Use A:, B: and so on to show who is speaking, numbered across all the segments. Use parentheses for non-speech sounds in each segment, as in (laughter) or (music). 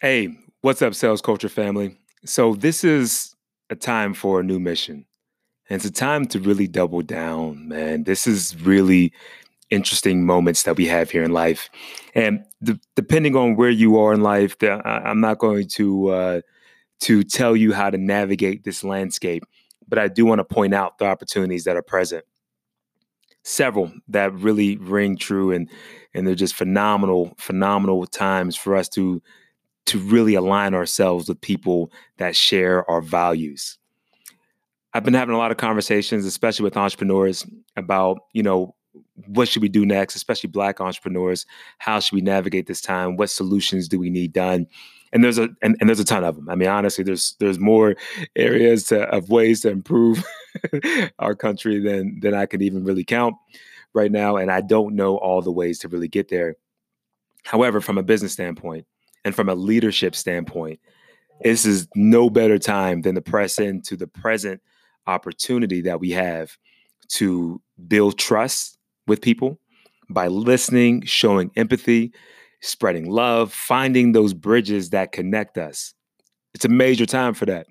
A: Hey, what's up, sales culture family? So, this is a time for a new mission. And it's a time to really double down, man. This is really interesting moments that we have here in life. And d- depending on where you are in life, I- am not going to uh, to tell you how to navigate this landscape, but I do want to point out the opportunities that are present. Several that really ring true, and and they're just phenomenal, phenomenal times for us to to really align ourselves with people that share our values. I've been having a lot of conversations, especially with entrepreneurs, about, you know, what should we do next, especially black entrepreneurs? How should we navigate this time? What solutions do we need done? And there's a and, and there's a ton of them. I mean, honestly, there's there's more areas to, of ways to improve (laughs) our country than than I can even really count right now. And I don't know all the ways to really get there. However, from a business standpoint, and from a leadership standpoint, this is no better time than to press into the present opportunity that we have to build trust with people by listening, showing empathy, spreading love, finding those bridges that connect us. It's a major time for that.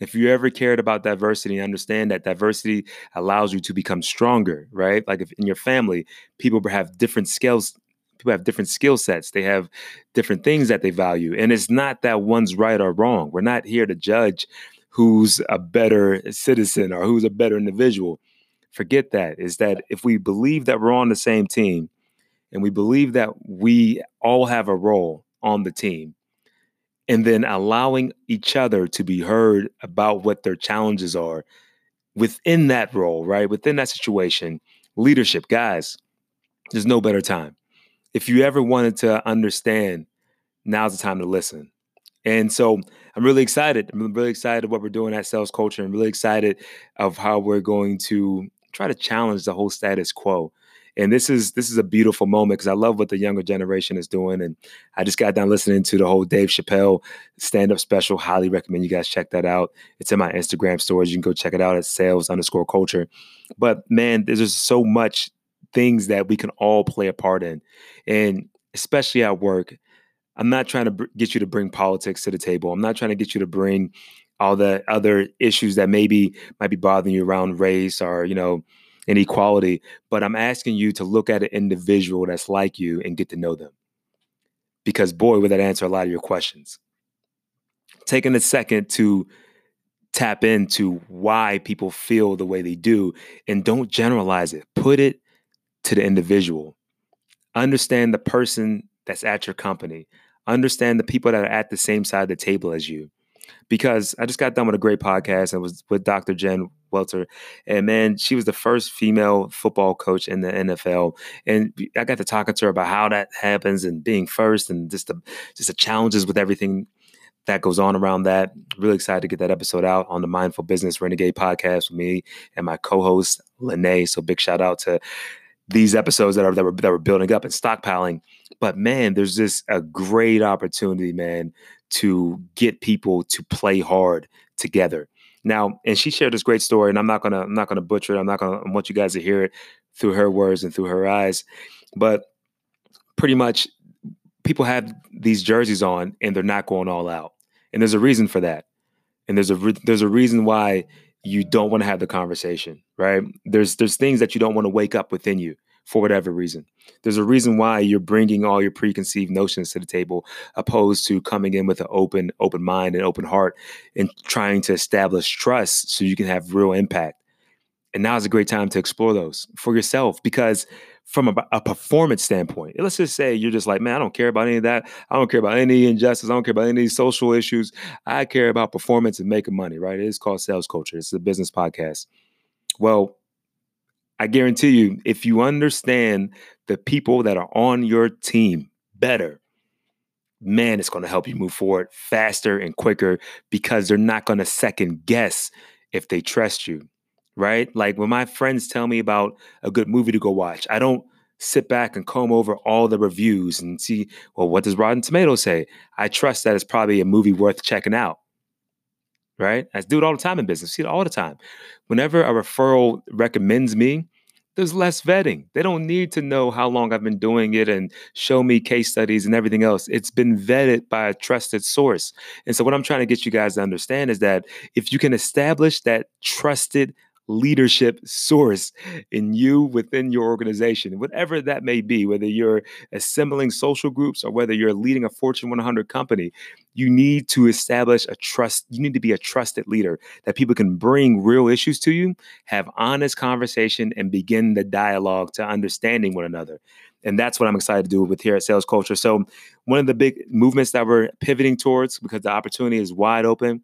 A: If you ever cared about diversity, understand that diversity allows you to become stronger, right? Like if in your family, people have different skills people have different skill sets they have different things that they value and it's not that one's right or wrong. We're not here to judge who's a better citizen or who's a better individual. Forget that is that if we believe that we're on the same team and we believe that we all have a role on the team and then allowing each other to be heard about what their challenges are within that role right within that situation leadership guys there's no better time if you ever wanted to understand, now's the time to listen. And so I'm really excited. I'm really excited about what we're doing at Sales Culture. I'm really excited of how we're going to try to challenge the whole status quo. And this is this is a beautiful moment because I love what the younger generation is doing. And I just got done listening to the whole Dave Chappelle stand-up special. Highly recommend you guys check that out. It's in my Instagram stories. You can go check it out at sales underscore culture. But man, there's just so much things that we can all play a part in. And especially at work, I'm not trying to br- get you to bring politics to the table. I'm not trying to get you to bring all the other issues that maybe might be bothering you around race or, you know, inequality, but I'm asking you to look at an individual that's like you and get to know them. Because boy, would that answer a lot of your questions. Taking a second to tap into why people feel the way they do and don't generalize it. Put it to the individual. Understand the person that's at your company. Understand the people that are at the same side of the table as you. Because I just got done with a great podcast. and was with Dr. Jen Welter. And man, she was the first female football coach in the NFL. And I got to talking to her about how that happens and being first and just the just the challenges with everything that goes on around that. Really excited to get that episode out on the Mindful Business Renegade podcast with me and my co-host Lene. So big shout out to these episodes that are that were that were building up and stockpiling. But man, there's just a great opportunity, man, to get people to play hard together. Now, and she shared this great story, and I'm not gonna I'm not gonna butcher it. I'm not gonna I want you guys to hear it through her words and through her eyes. But pretty much people have these jerseys on and they're not going all out. And there's a reason for that. And there's a re- there's a reason why you don't want to have the conversation, right? There's there's things that you don't want to wake up within you for whatever reason. There's a reason why you're bringing all your preconceived notions to the table opposed to coming in with an open open mind and open heart and trying to establish trust so you can have real impact. And now is a great time to explore those for yourself because from a, a, performance standpoint. Let's just say you're just like, man, I don't care about any of that. I don't care about any injustice. I don't care about any social issues. I care about performance and making money, right? It is called sales culture. It's a business podcast. Well, I guarantee you, if you understand the people that are on your team better, man, it's going to help you move forward faster and quicker because they're not going to second guess if they trust you right? Like when my friends tell me about a good movie to go watch, I don't sit back and comb over all the reviews and see, well, what does Rotten Tomatoes say? I trust that it's probably a movie worth checking out. Right? I do it all the time in business. See it all the time. Whenever a referral recommends me, there's less vetting. They don't need to know how long I've been doing it and show me case studies and everything else. It's been vetted by a trusted source. And so, what I'm trying to get you guys to understand is that if you can establish that trusted leadership source in you within your organization, whatever that may be, whether you're assembling social groups or whether you're leading a Fortune 100 company, you need to establish a trust. You need to be a trusted leader that people can bring real issues to you, have honest conversation, and begin the dialogue to understanding one another. And that's what I'm excited to do with here at Sales Culture. So, one of the big movements that we're pivoting towards, because the opportunity is wide open,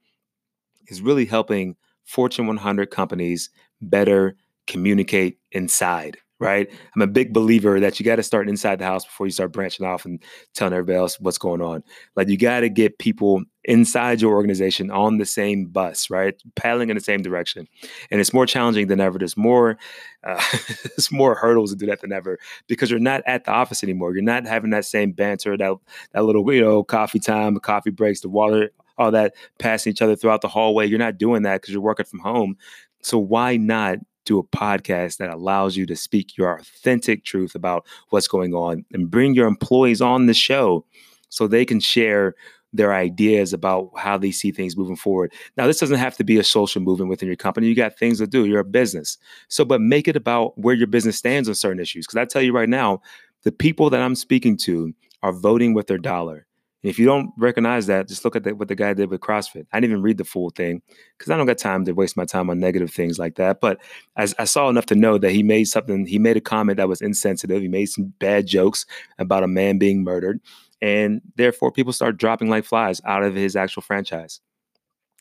A: is really helping Fortune 100 companies better communicate inside, right? I'm a big believer that you got to start inside the house before you start branching off and telling everybody else what's going on. Like you got to get people inside your organization on the same bus, right? Paddling in the same direction. And it's more challenging than ever. There's more uh, (laughs) there's more hurdles to do that than ever because you're not at the office anymore. You're not having that same banter, that that little, you know, coffee time, coffee breaks, the water all that passing each other throughout the hallway. You're not doing that because you're working from home. So why not do a podcast that allows you to speak your authentic truth about what's going on and bring your employees on the show so they can share their ideas about how they see things moving forward. Now, this doesn't have to be a social movement within your company. You got things to do. You're a business. So, but make it about where your business stands on certain issues. Because I tell you right now, the people that I'm speaking to are voting with their dollar. If you don't recognize that, just look at the, what the guy did with CrossFit. I didn't even read the full thing because I don't got time to waste my time on negative things like that. But I, I, saw enough to know that he made something, he made a comment that was insensitive. He made some bad jokes about a man being murdered. And therefore, people start dropping like flies out of his actual franchise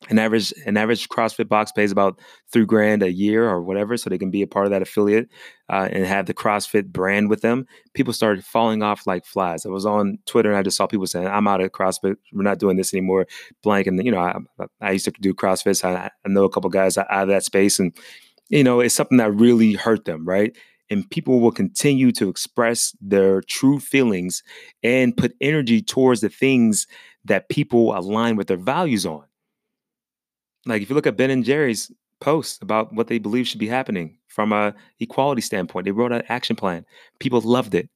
A: an average an average CrossFit box pays about three grand a year or whatever, so they can be a part of that affiliate uh, and have the CrossFit brand with them. People started falling off like flies. I was on Twitter and I just saw people saying, "I'm out of CrossFit. We're not doing this anymore." Blank, and you know, I, I used to do CrossFit. So I, I know a couple guys out of that space, and you know, it's something that really hurt them, right? and people will continue to express their true feelings and put energy towards the things that people align with their values on. Like if you look at Ben and Jerry's post about what they believe should be happening from a equality standpoint, they wrote an action plan. People loved it.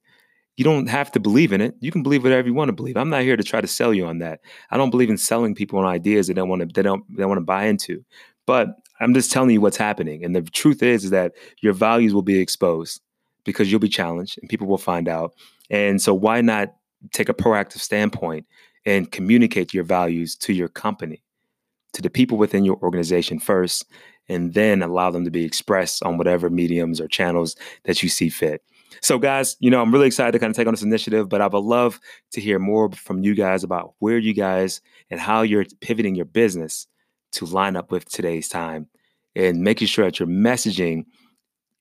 A: You don't have to believe in it. You can believe whatever you want to believe. I'm not here to try to sell you on that. I don't believe in selling people on ideas they don't want to they don't they don't want to buy into. But I'm just telling you what's happening. And the truth is, is that your values will be exposed because you'll be challenged and people will find out. And so why not take a proactive standpoint and communicate your values to your company? To the people within your organization first, and then allow them to be expressed on whatever mediums or channels that you see fit. So, guys, you know, I'm really excited to kind of take on this initiative, but I would love to hear more from you guys about where you guys and how you're pivoting your business to line up with today's time and making sure that your messaging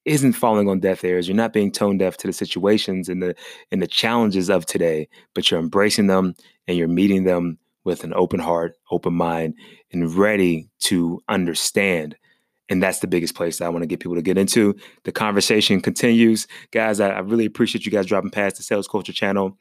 A: isn't falling on deaf ears. You're not being tone deaf to the situations and the and the challenges of today, but you're embracing them and you're meeting them with an open heart, open mind, and ready to understand. And that's the biggest place that I want to get people to get into. The conversation continues. Guys, I, I really appreciate you guys dropping past the Sales Culture channel.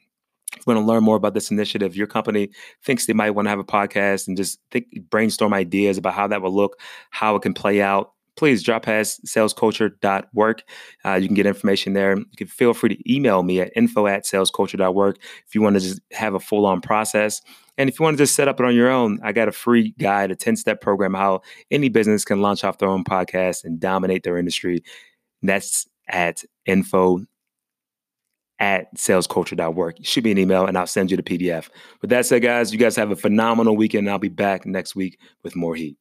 A: If you want to learn more about this initiative, your company thinks they might want to have a podcast and just think, brainstorm ideas about how that will look, how it can play out, please drop past salesculture.work. Uh, you can get information there. You can feel free to email me at info at salesculture.work if you want to just have a full on process. And if you want to just set up it on your own, I got a free guide, a 10 step program, how any business can launch off their own podcast and dominate their industry. That's at info at salesculture.work. Shoot me an email and I'll send you the PDF. With that said, guys, you guys have a phenomenal weekend. I'll be back next week with more heat.